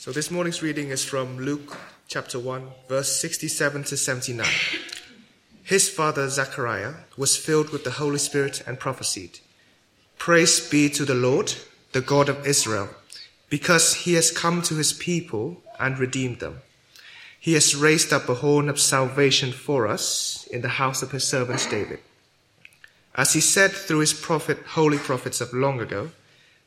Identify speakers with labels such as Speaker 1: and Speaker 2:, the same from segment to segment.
Speaker 1: So this morning's reading is from Luke chapter 1, verse 67 to 79. His father Zechariah was filled with the Holy Spirit and prophesied, Praise be to the Lord, the God of Israel, because he has come to his people and redeemed them. He has raised up a horn of salvation for us in the house of his servant David. As he said through his prophet, holy prophets of long ago,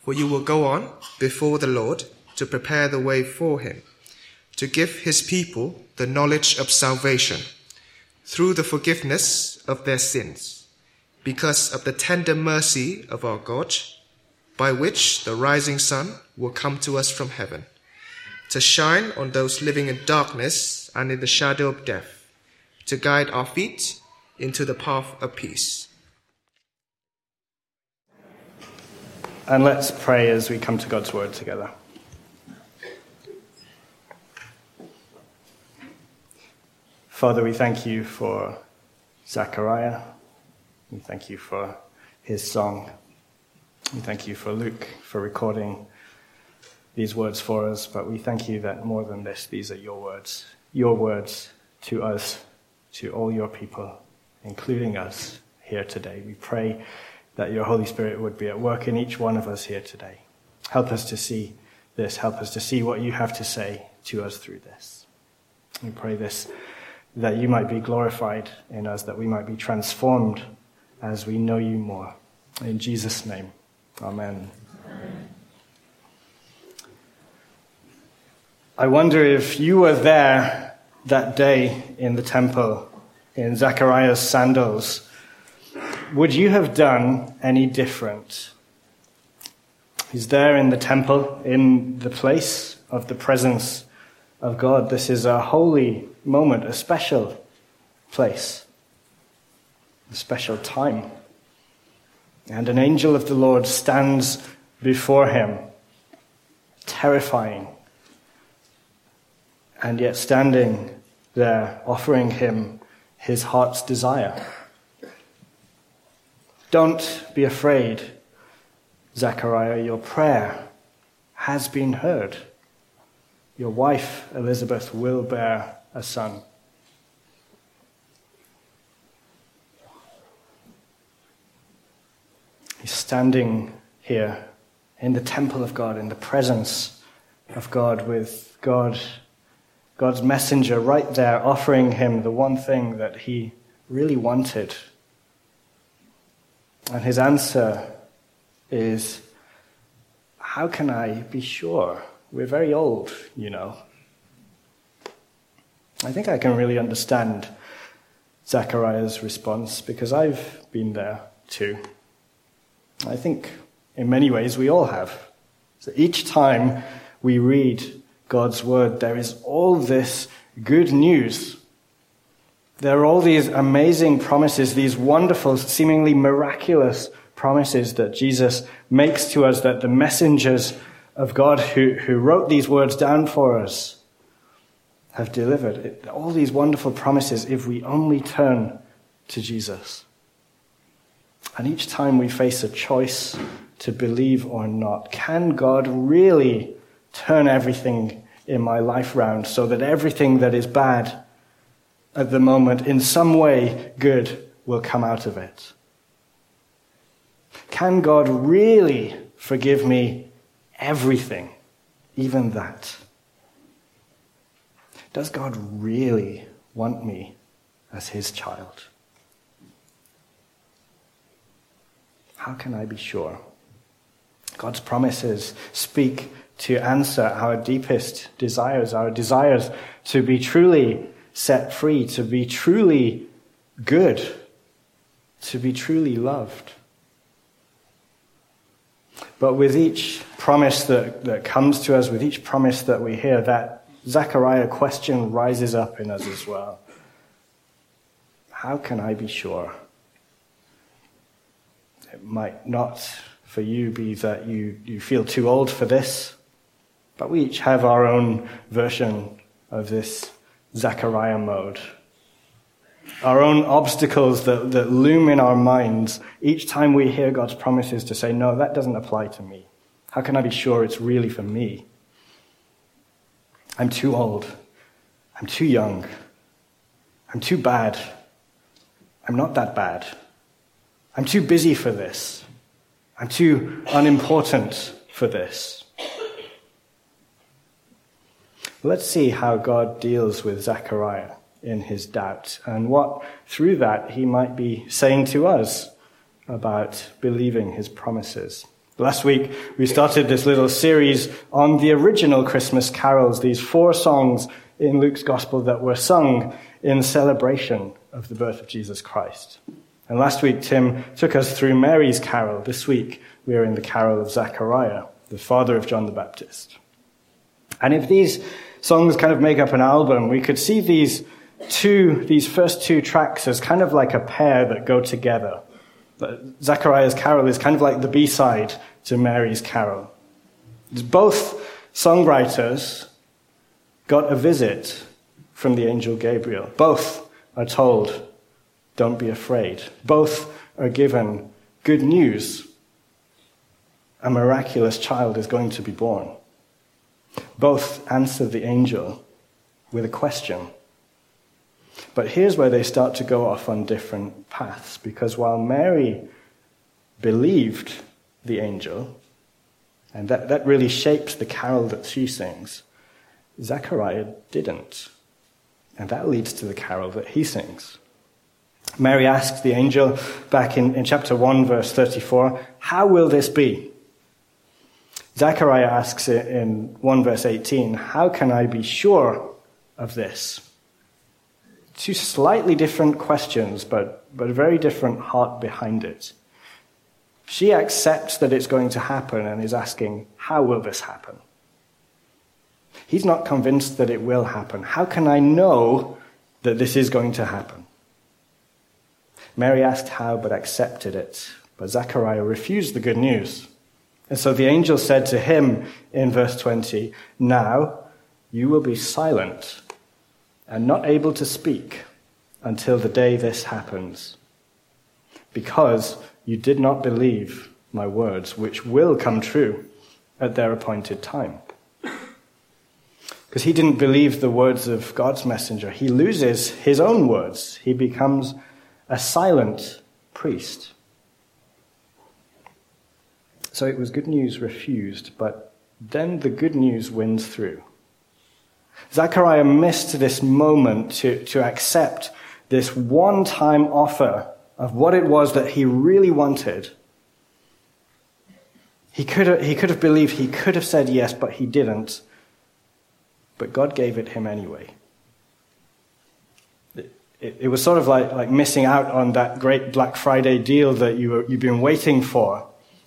Speaker 1: for you will go on before the Lord to prepare the way for him, to give his people the knowledge of salvation through the forgiveness of their sins, because of the tender mercy of our God, by which the rising sun will come to us from heaven, to shine on those living in darkness and in the shadow of death, to guide our feet into the path of peace.
Speaker 2: And let's pray as we come to God's word together. Father, we thank you for Zechariah. We thank you for his song. We thank you for Luke for recording these words for us. But we thank you that more than this, these are your words, your words to us, to all your people, including us here today. We pray that your Holy Spirit would be at work in each one of us here today. Help us to see this. Help us to see what you have to say to us through this. We pray this that you might be glorified in us, that we might be transformed as we know you more. In Jesus' name, amen. amen. I wonder if you were there that day in the temple in Zechariah's sandals would you have done any different? He's there in the temple, in the place of the presence of God. This is a holy moment, a special place, a special time. And an angel of the Lord stands before him, terrifying, and yet standing there, offering him his heart's desire. Don't be afraid, Zechariah, your prayer has been heard. Your wife, Elizabeth, will bear a son. He's standing here in the temple of God, in the presence of God, with God, God's messenger right there, offering him the one thing that he really wanted and his answer is, How can I be sure? We're very old, you know. I think I can really understand Zechariah's response because I've been there too. I think in many ways we all have. So each time we read God's word, there is all this good news there are all these amazing promises, these wonderful, seemingly miraculous promises that Jesus makes to us, that the messengers of God who, who wrote these words down for us have delivered. It, all these wonderful promises if we only turn to Jesus. And each time we face a choice to believe or not, can God really turn everything in my life round so that everything that is bad at the moment, in some way, good will come out of it. Can God really forgive me everything, even that? Does God really want me as his child? How can I be sure? God's promises speak to answer our deepest desires, our desires to be truly set free, to be truly good, to be truly loved. But with each promise that, that comes to us, with each promise that we hear, that Zechariah question rises up in us as well. How can I be sure? It might not for you be that you, you feel too old for this, but we each have our own version of this Zechariah mode. Our own obstacles that, that loom in our minds each time we hear God's promises to say, No, that doesn't apply to me. How can I be sure it's really for me? I'm too old. I'm too young. I'm too bad. I'm not that bad. I'm too busy for this. I'm too unimportant for this. Let's see how God deals with Zechariah in his doubt and what, through that, he might be saying to us about believing his promises. Last week, we started this little series on the original Christmas carols, these four songs in Luke's Gospel that were sung in celebration of the birth of Jesus Christ. And last week, Tim took us through Mary's carol. This week, we are in the carol of Zechariah, the father of John the Baptist. And if these songs kind of make up an album, we could see these two, these first two tracks as kind of like a pair that go together. Zechariah's carol is kind of like the B-side to Mary's carol. Both songwriters got a visit from the angel Gabriel. Both are told, don't be afraid. Both are given good news. A miraculous child is going to be born. Both answer the angel with a question. But here's where they start to go off on different paths, because while Mary believed the angel, and that, that really shapes the carol that she sings, Zechariah didn't. And that leads to the carol that he sings. Mary asks the angel back in, in chapter 1, verse 34, How will this be? Zechariah asks it in 1 verse 18, How can I be sure of this? Two slightly different questions, but, but a very different heart behind it. She accepts that it's going to happen and is asking, How will this happen? He's not convinced that it will happen. How can I know that this is going to happen? Mary asked how, but accepted it. But Zechariah refused the good news. And so the angel said to him in verse 20, Now you will be silent and not able to speak until the day this happens, because you did not believe my words, which will come true at their appointed time. Because he didn't believe the words of God's messenger, he loses his own words. He becomes a silent priest. So it was good news refused, but then the good news wins through. Zechariah missed this moment to, to accept this one time offer of what it was that he really wanted. He could, have, he could have believed, he could have said yes, but he didn't. But God gave it him anyway. It, it, it was sort of like, like missing out on that great Black Friday deal that you you've been waiting for.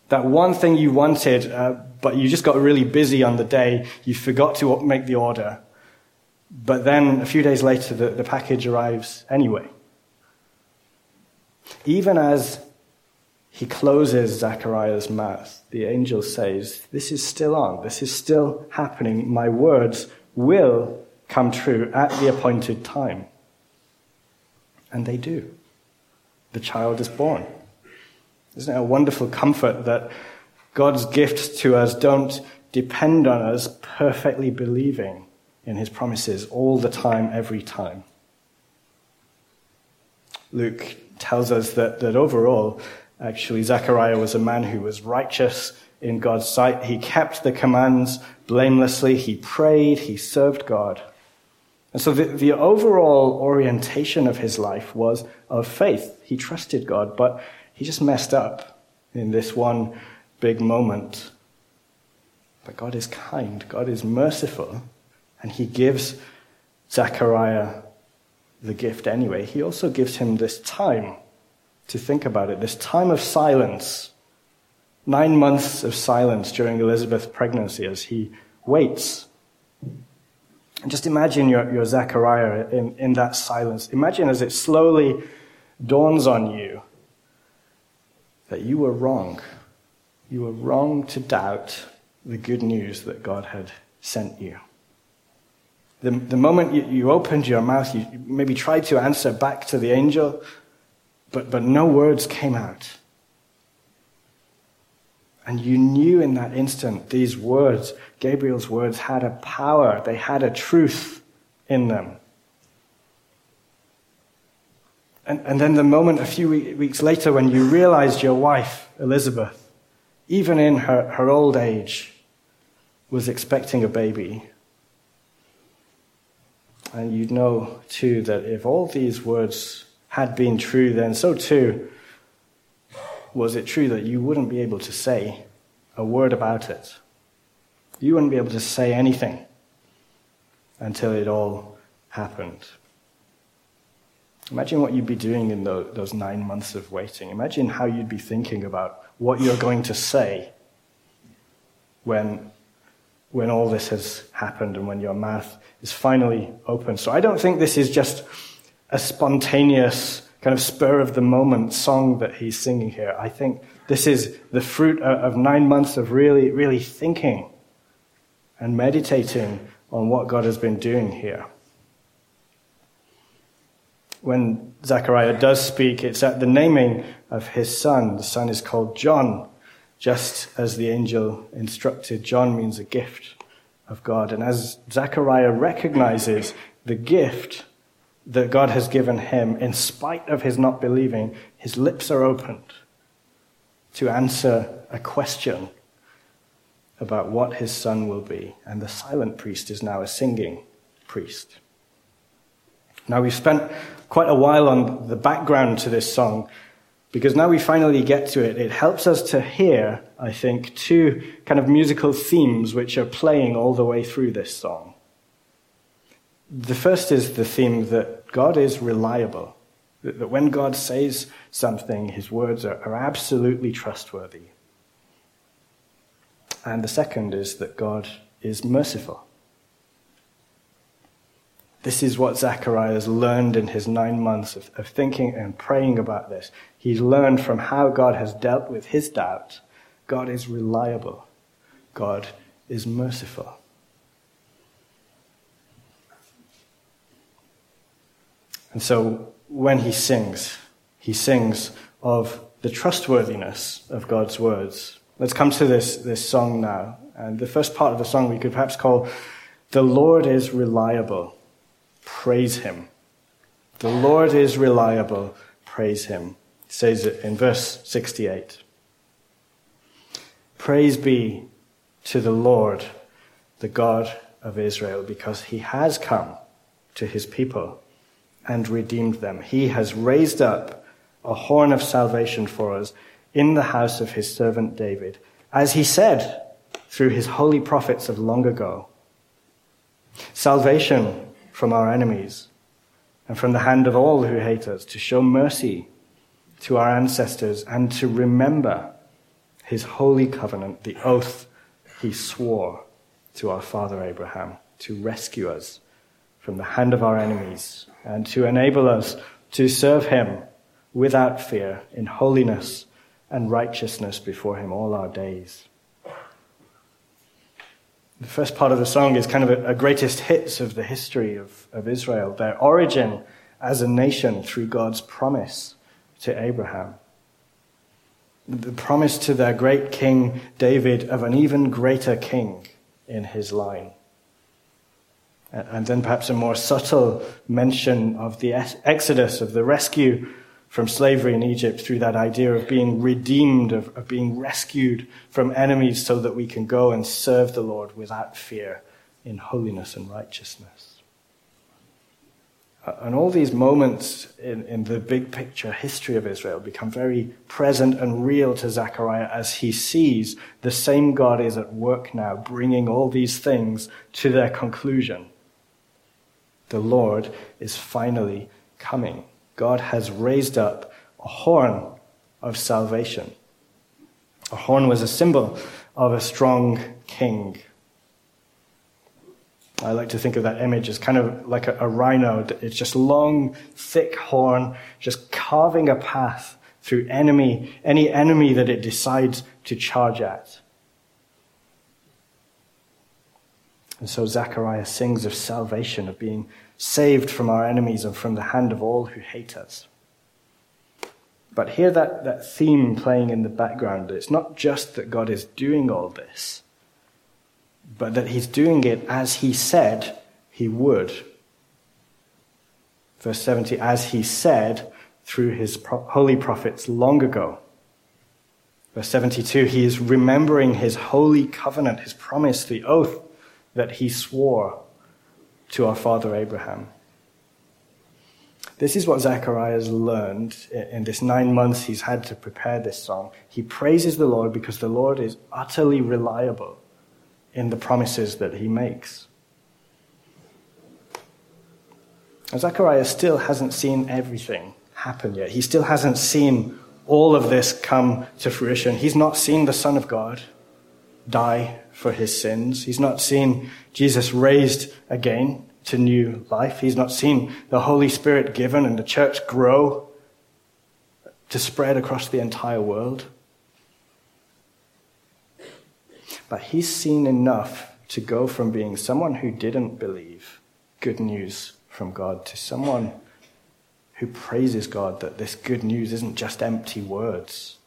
Speaker 2: That one thing you wanted, uh, but you just got really busy on the day, you forgot to make the order. But then a few days later, the, the package arrives anyway. Even as he closes Zechariah's mouth, the angel says, This is still on. This is still happening. My words will come true at the appointed time. And they do. The child is born. Isn't it a wonderful comfort that God's gifts to us don't depend on us perfectly believing in his promises all the time, every time. Luke tells us that, that overall, actually, Zechariah was a man who was righteous in God's sight. He kept the commands blamelessly. He prayed. He served God. And so the, the overall orientation of his life was of faith. He trusted God, but he just messed up in this one big moment. But God is kind. God is merciful. And he gives Zechariah the gift anyway. He also gives him this time to think about it, this time of silence Nine months of silence during Elizabeth's pregnancy as he waits. And just imagine your, your Zechariah in, in that silence. Imagine as it slowly dawns on you that you were wrong. You were wrong to doubt the good news that God had sent you. The, the moment you, you opened your mouth, you maybe tried to answer back to the angel, but, but no words came out. And you knew in that instant these words, Gabriel's words, had a power, they had a truth in them. And, and then the moment a few weeks later when you realized your wife, Elizabeth, even in her, her old age, was expecting a baby, and you'd know too that if all these words had been true, then so too was it true that you wouldn't be able to say a word about it. You wouldn't be able to say anything until it all happened. Imagine what you'd be doing in those nine months of waiting. Imagine how you'd be thinking about what you're going to say when when all this has happened and when your mouth is finally open. So I don't think this is just a spontaneous, kind of spur of the moment song that he's singing here. I think this is the fruit of nine months of really, really thinking and meditating on what God has been doing here. When Zechariah does speak, it's at the naming of his son. The son is called John just as the angel instructed. John means a gift of God. And as Zechariah recognizes the gift that God has given him, in spite of his not believing, his lips are opened to answer a question about what his son will be. And the silent priest is now a singing priest. Now, we've spent quite a while on the background to this song, because now we finally get to it, it helps us to hear, I think, two kind of musical themes which are playing all the way through this song. The first is the theme that God is reliable, that when God says something, his words are, are absolutely trustworthy. And the second is that God is merciful. This is what Zechariah has learned in his nine months of, of thinking and praying about this. He's learned from how God has dealt with his doubt. God is reliable. God is merciful. And so when he sings, he sings of the trustworthiness of God's words. Let's come to this, this song now. And the first part of the song we could perhaps call The Lord is Reliable. Praise him. The Lord is reliable. Praise him. Says it in verse 68. Praise be to the Lord, the God of Israel, because he has come to his people and redeemed them. He has raised up a horn of salvation for us in the house of his servant David, as he said through his holy prophets of long ago. Salvation from our enemies and from the hand of all who hate us, to show mercy to our ancestors and to remember his holy covenant, the oath he swore to our father Abraham, to rescue us from the hand of our enemies and to enable us to serve him without fear in holiness and righteousness before him all our days. The first part of the song is kind of a, a greatest hits of the history of, of Israel, their origin as a nation through God's promise to Abraham. The promise to their great king David of an even greater king in his line. And then perhaps a more subtle mention of the exodus, of the rescue from slavery in Egypt through that idea of being redeemed, of, of, being rescued from enemies so that we can go and serve the Lord without fear in holiness and righteousness. And all these moments in, in the big picture history of Israel become very present and real to Zechariah as he sees the same God is at work now, bringing all these things to their conclusion. The Lord is finally coming. God has raised up a horn of salvation. A horn was a symbol of a strong king. I like to think of that image as kind of like a, a rhino. It's just long, thick horn, just carving a path through enemy, any enemy that it decides to charge at. And so Zechariah sings of salvation, of being saved from our enemies and from the hand of all who hate us. But hear that, that theme playing in the background. It's not just that God is doing all this, but that he's doing it as he said he would. Verse 70, as he said through his holy prophets long ago. Verse 72, he is remembering his holy covenant, his promise, the oath that he swore to our father Abraham. This is what Zechariah has learned in this nine months he's had to prepare this song. He praises the Lord because the Lord is utterly reliable in the promises that he makes. Zechariah still hasn't seen everything happen yet. He still hasn't seen all of this come to fruition. He's not seen the Son of God die for his sins. He's not seen Jesus raised again to new life. He's not seen the Holy Spirit given and the church grow to spread across the entire world. But he's seen enough to go from being someone who didn't believe good news from God to someone who praises God that this good news isn't just empty words,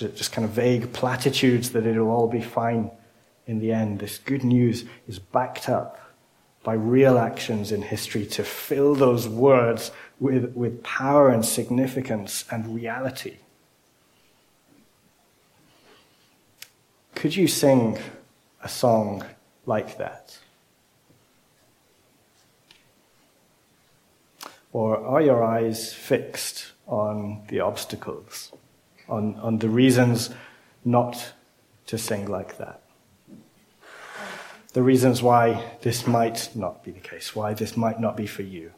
Speaker 2: just kind of vague platitudes that it'll all be fine in the end. This good news is backed up by real actions in history to fill those words with, with power and significance and reality. Could you sing a song like that? Or are your eyes fixed on the obstacles, on, on the reasons not to sing like that? The reasons why this might not be the case, why this might not be for you.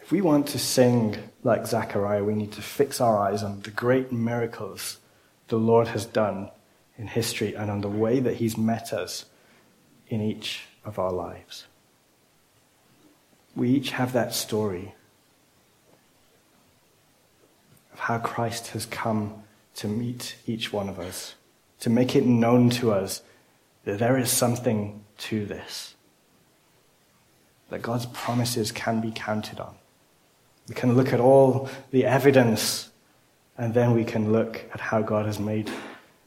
Speaker 2: If we want to sing like Zechariah, we need to fix our eyes on the great miracles the Lord has done in history and on the way that He's met us in each of our lives. We each have that story of how Christ has come to meet each one of us, to make it known to us that there is something to this, that God's promises can be counted on. We can look at all the evidence and then we can look at how God has made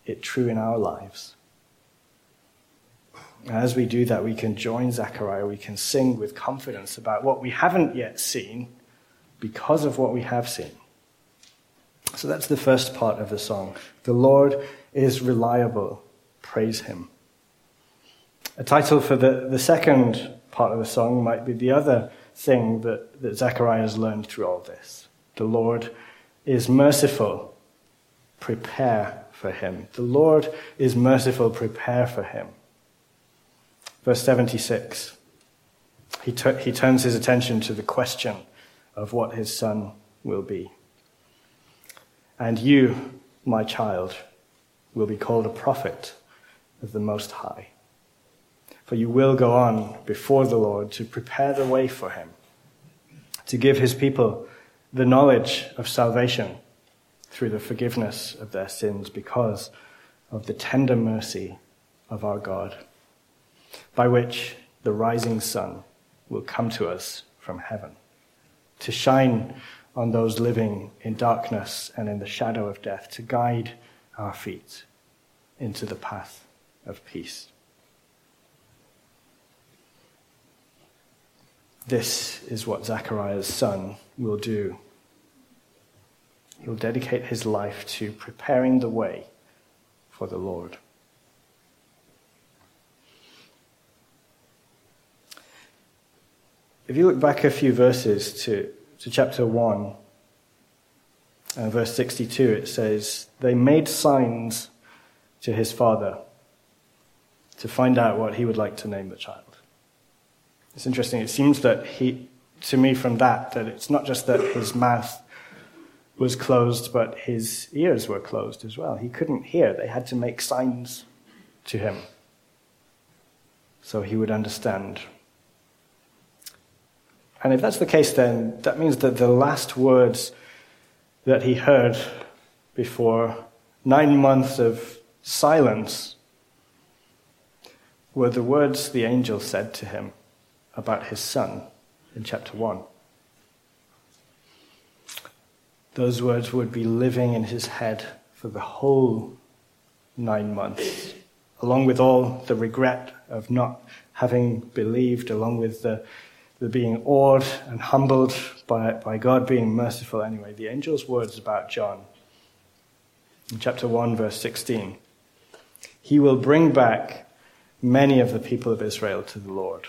Speaker 2: it true in our lives. And as we do that, we can join Zechariah. We can sing with confidence about what we haven't yet seen because of what we have seen. So that's the first part of the song. The Lord is reliable. Praise him. A title for the, the second part of the song might be the other thing that, that Zechariah has learned through all this. The Lord is merciful. Prepare for him. The Lord is merciful. Prepare for him. Verse 76. He, he turns his attention to the question of what his son will be. And you, my child, will be called a prophet of the Most High. For you will go on before the Lord to prepare the way for him, to give his people the knowledge of salvation through the forgiveness of their sins because of the tender mercy of our God, by which the rising sun will come to us from heaven, to shine on those living in darkness and in the shadow of death, to guide our feet into the path of peace. This is what Zechariah's son will do. He'll dedicate his life to preparing the way for the Lord. If you look back a few verses to, to chapter 1, uh, verse 62, it says, They made signs to his father to find out what he would like to name the child. It's interesting. It seems that he, to me, from that, that it's not just that his mouth was closed, but his ears were closed as well. He couldn't hear. They had to make signs to him so he would understand. And if that's the case, then that means that the last words that he heard before nine months of silence were the words the angel said to him about his son in chapter 1. Those words would be living in his head for the whole nine months, along with all the regret of not having believed, along with the, the being awed and humbled by, by God being merciful anyway. The angel's words about John in chapter 1, verse 16. He will bring back many of the people of Israel to the Lord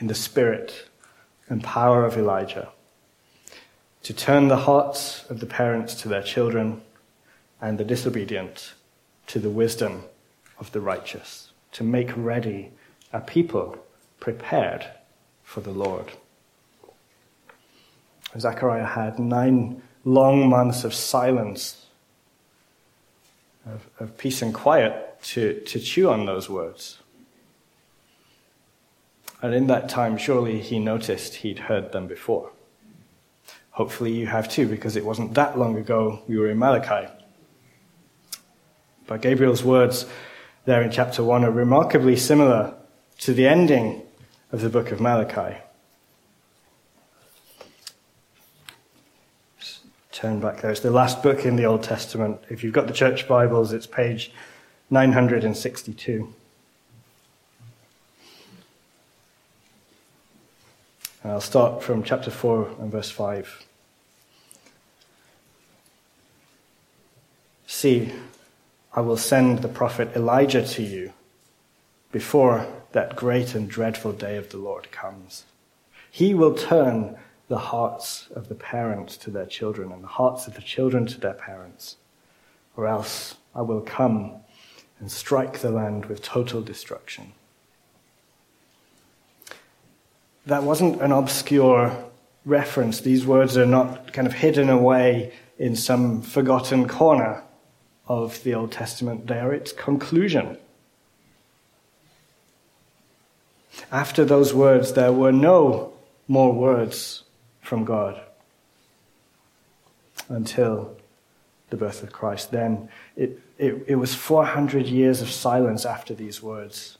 Speaker 2: in the spirit and power of Elijah, to turn the hearts of the parents to their children and the disobedient to the wisdom of the righteous, to make ready a people prepared for the Lord. Zechariah had nine long months of silence, of, of peace and quiet to, to chew on those words. And in that time, surely he noticed he'd heard them before. Hopefully you have too, because it wasn't that long ago we were in Malachi. But Gabriel's words there in chapter 1 are remarkably similar to the ending of the book of Malachi. turn back there. It's the last book in the Old Testament. If you've got the church Bibles, it's page 962. And I'll start from chapter 4 and verse 5. See, I will send the prophet Elijah to you before that great and dreadful day of the Lord comes. He will turn the hearts of the parents to their children and the hearts of the children to their parents, or else I will come and strike the land with total destruction that wasn't an obscure reference. These words are not kind of hidden away in some forgotten corner of the Old Testament. They are its conclusion. After those words, there were no more words from God until the birth of Christ. Then it, it, it was 400 years of silence after these words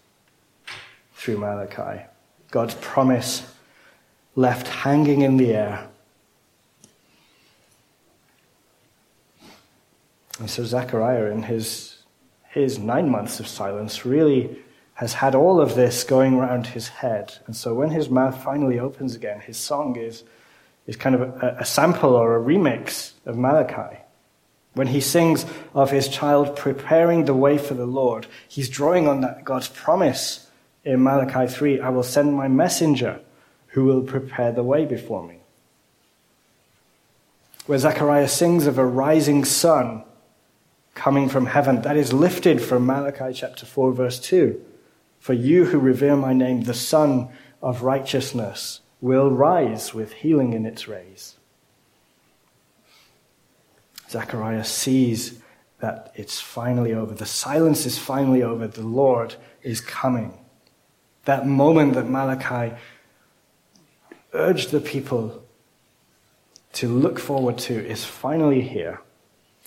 Speaker 2: through Malachi. God's promise left hanging in the air. And so Zechariah, in his, his nine months of silence, really has had all of this going around his head. And so when his mouth finally opens again, his song is, is kind of a, a sample or a remix of Malachi. When he sings of his child preparing the way for the Lord, he's drawing on that God's promise in Malachi 3 I will send my messenger who will prepare the way before me. Where Zechariah sings of a rising sun coming from heaven, that is lifted from Malachi chapter 4, verse 2. For you who revere my name, the Sun of righteousness will rise with healing in its rays. Zechariah sees that it's finally over. The silence is finally over. The Lord is coming. That moment that Malachi urged the people to look forward to is finally here.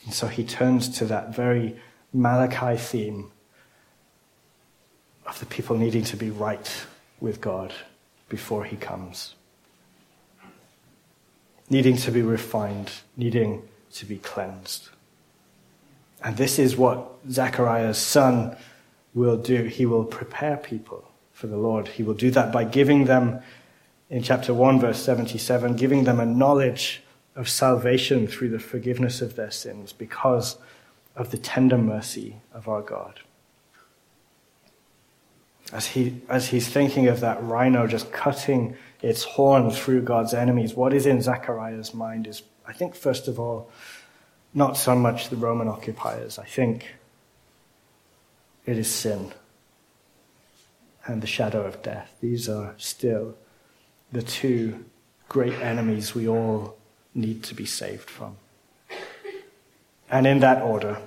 Speaker 2: And so he turns to that very Malachi theme the people needing to be right with God before he comes. Needing to be refined, needing to be cleansed. And this is what Zechariah's son will do. He will prepare people for the Lord. He will do that by giving them, in chapter 1, verse 77, giving them a knowledge of salvation through the forgiveness of their sins because of the tender mercy of our God. As, he, as he's thinking of that rhino just cutting its horn through God's enemies, what is in Zechariah's mind is, I think, first of all, not so much the Roman occupiers. I think it is sin and the shadow of death. These are still the two great enemies we all need to be saved from. And in that order,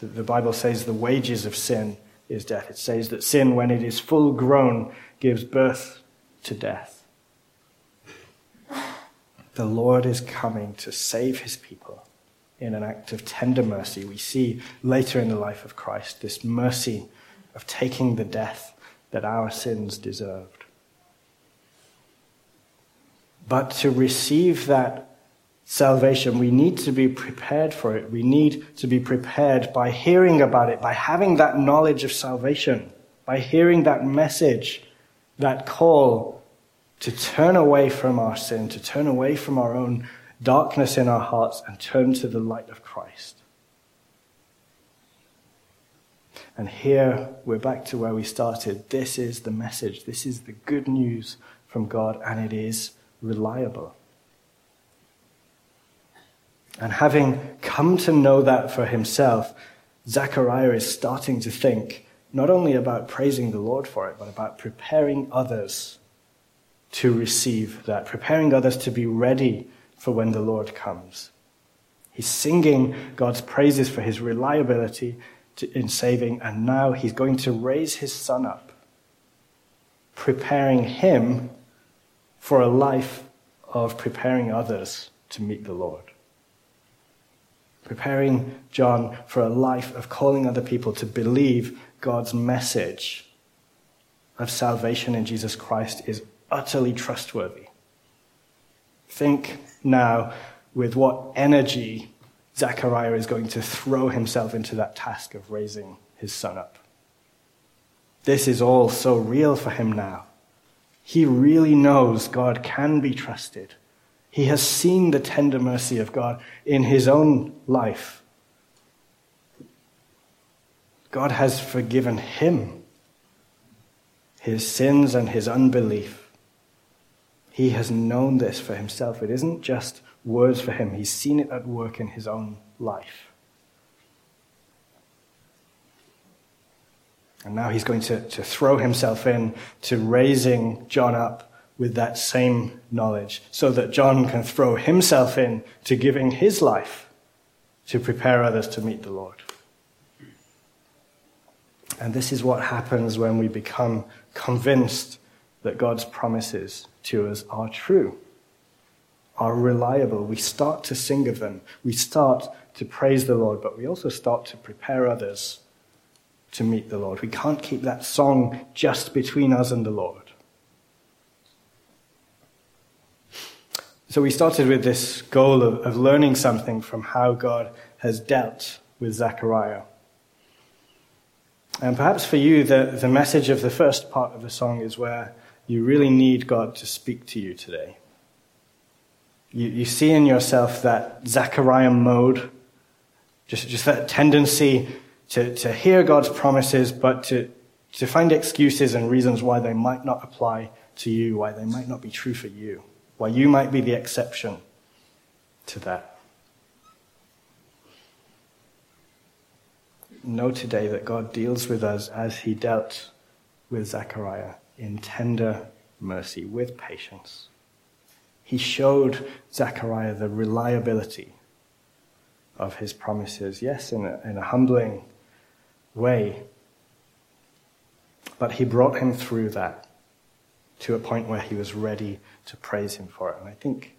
Speaker 2: the Bible says the wages of sin is death. It says that sin, when it is full grown, gives birth to death. The Lord is coming to save his people in an act of tender mercy. We see later in the life of Christ this mercy of taking the death that our sins deserved. But to receive that salvation, we need to be prepared for it. We need to be prepared by hearing about it, by having that knowledge of salvation, by hearing that message, that call to turn away from our sin, to turn away from our own darkness in our hearts and turn to the light of Christ. And here we're back to where we started. This is the message. This is the good news from God, and it is reliable. And having come to know that for himself, Zechariah is starting to think not only about praising the Lord for it, but about preparing others to receive that, preparing others to be ready for when the Lord comes. He's singing God's praises for his reliability to, in saving, and now he's going to raise his son up, preparing him for a life of preparing others to meet the Lord preparing John for a life of calling other people to believe God's message of salvation in Jesus Christ is utterly trustworthy. Think now with what energy Zechariah is going to throw himself into that task of raising his son up. This is all so real for him now. He really knows God can be trusted. He has seen the tender mercy of God in his own life. God has forgiven him his sins and his unbelief. He has known this for himself. It isn't just words for him, he's seen it at work in his own life. And now he's going to, to throw himself in to raising John up with that same knowledge so that John can throw himself in to giving his life to prepare others to meet the Lord. And this is what happens when we become convinced that God's promises to us are true, are reliable. We start to sing of them, we start to praise the Lord, but we also start to prepare others to meet the Lord. We can't keep that song just between us and the Lord. So we started with this goal of, of learning something from how God has dealt with Zechariah. And perhaps for you, the, the message of the first part of the song is where you really need God to speak to you today. You, you see in yourself that Zechariah mode, just, just that tendency to, to hear God's promises, but to, to find excuses and reasons why they might not apply to you, why they might not be true for you why you might be the exception to that. Know today that God deals with us as he dealt with Zechariah in tender mercy, with patience. He showed Zechariah the reliability of his promises, yes, in a, in a humbling way. But he brought him through that to a point where he was ready to praise him for it. And I think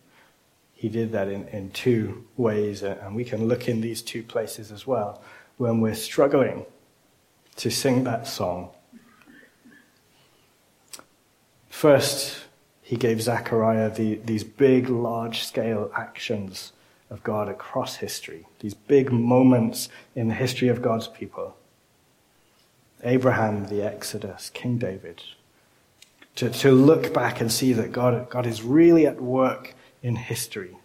Speaker 2: he did that in, in two ways, and we can look in these two places as well when we're struggling to sing that song. First, he gave Zechariah the, these big, large scale actions of God across history, these big moments in the history of God's people. Abraham, the Exodus, King David, to, to look back and see that God, God is really at work in history.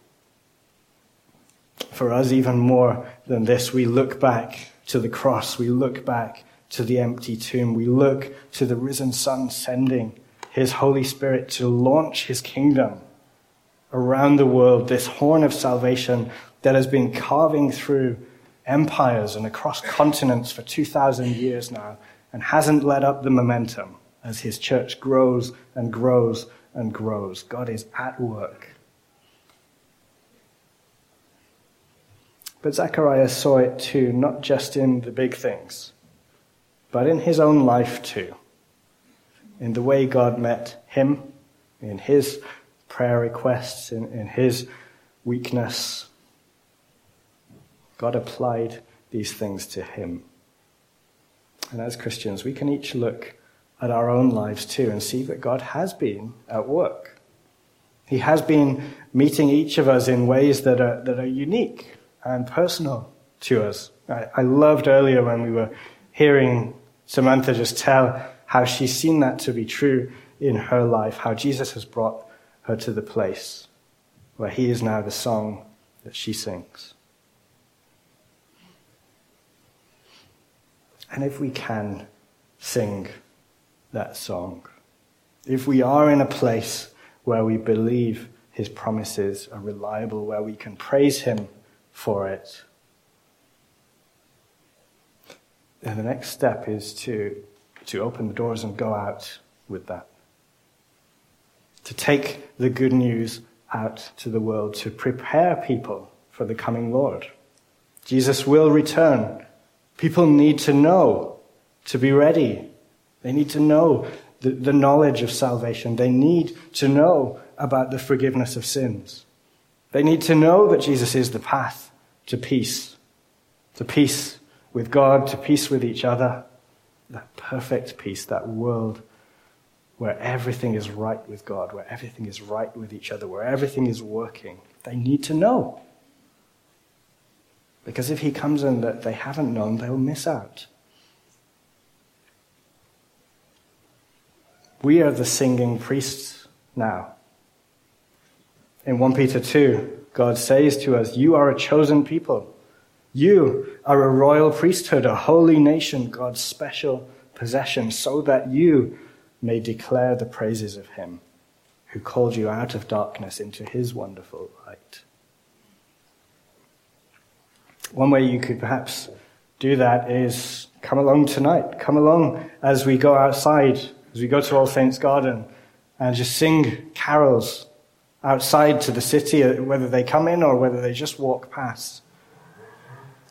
Speaker 2: For us, even more than this, we look back to the cross, we look back to the empty tomb, we look to the risen Son sending his Holy Spirit to launch his kingdom around the world, this horn of salvation that has been carving through empires and across continents for 2,000 years now and hasn't let up the momentum as his church grows and grows and grows. God is at work. But Zacharias saw it too, not just in the big things, but in his own life too. In the way God met him, in his prayer requests, in, in his weakness. God applied these things to him. And as Christians, we can each look at our own lives too and see that God has been at work. He has been meeting each of us in ways that are, that are unique and personal to us. I, I loved earlier when we were hearing Samantha just tell how she's seen that to be true in her life, how Jesus has brought her to the place where he is now the song that she sings. And if we can sing that song, if we are in a place where we believe his promises are reliable, where we can praise him for it, then the next step is to, to open the doors and go out with that. To take the good news out to the world, to prepare people for the coming Lord. Jesus will return. People need to know, to be ready. They need to know the, the knowledge of salvation. They need to know about the forgiveness of sins. They need to know that Jesus is the path to peace, to peace with God, to peace with each other, that perfect peace, that world where everything is right with God, where everything is right with each other, where everything is working. They need to know. Because if he comes in that they haven't known, they'll miss out. We are the singing priests now. In 1 Peter 2, God says to us, You are a chosen people. You are a royal priesthood, a holy nation, God's special possession, so that you may declare the praises of him who called you out of darkness into his wonderful light. One way you could perhaps do that is come along tonight. Come along as we go outside as we go to All Saints Garden and just sing carols outside to the city, uh, whether they come in or whether they just walk past.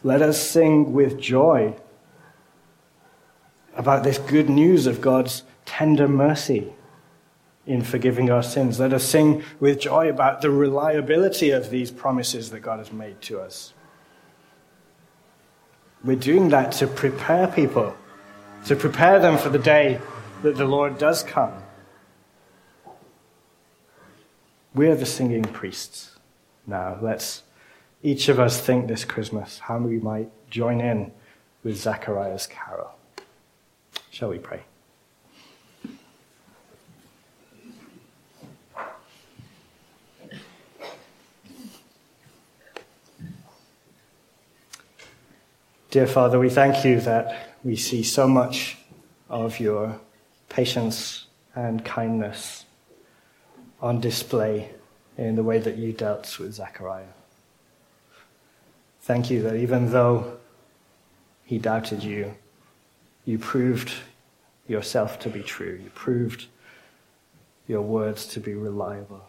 Speaker 2: Let us sing with joy about this good news of God's tender mercy in forgiving our sins. Let us sing with joy about the reliability of these promises that God has made to us. We're doing that to prepare people, to prepare them for the day that the Lord does come. We are the singing priests now. Let's each of us think this Christmas how we might join in with Zechariah's carol. Shall we pray? Dear Father, we thank you that we see so much of your patience and kindness on display in the way that you dealt with Zechariah. Thank you that even though he doubted you, you proved yourself to be true. You proved your words to be reliable.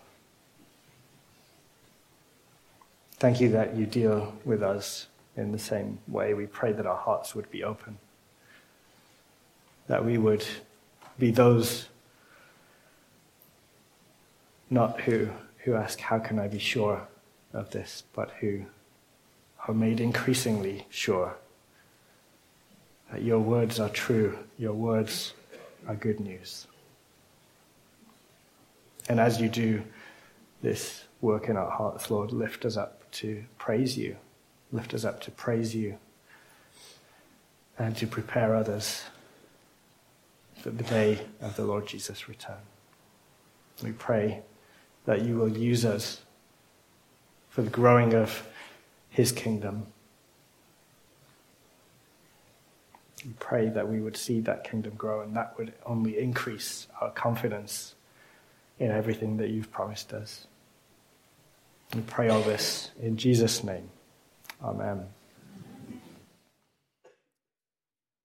Speaker 2: Thank you that you deal with us in the same way. We pray that our hearts would be open, that we would be those not who, who ask, How can I be sure of this? but who are made increasingly sure that your words are true, your words are good news. And as you do this work in our hearts, Lord, lift us up to praise you, lift us up to praise you, and to prepare others for the day of the Lord Jesus' return. We pray that you will use us for the growing of his kingdom. We pray that we would see that kingdom grow and that would only increase our confidence in everything that you've promised us. We pray all this in Jesus' name. Amen.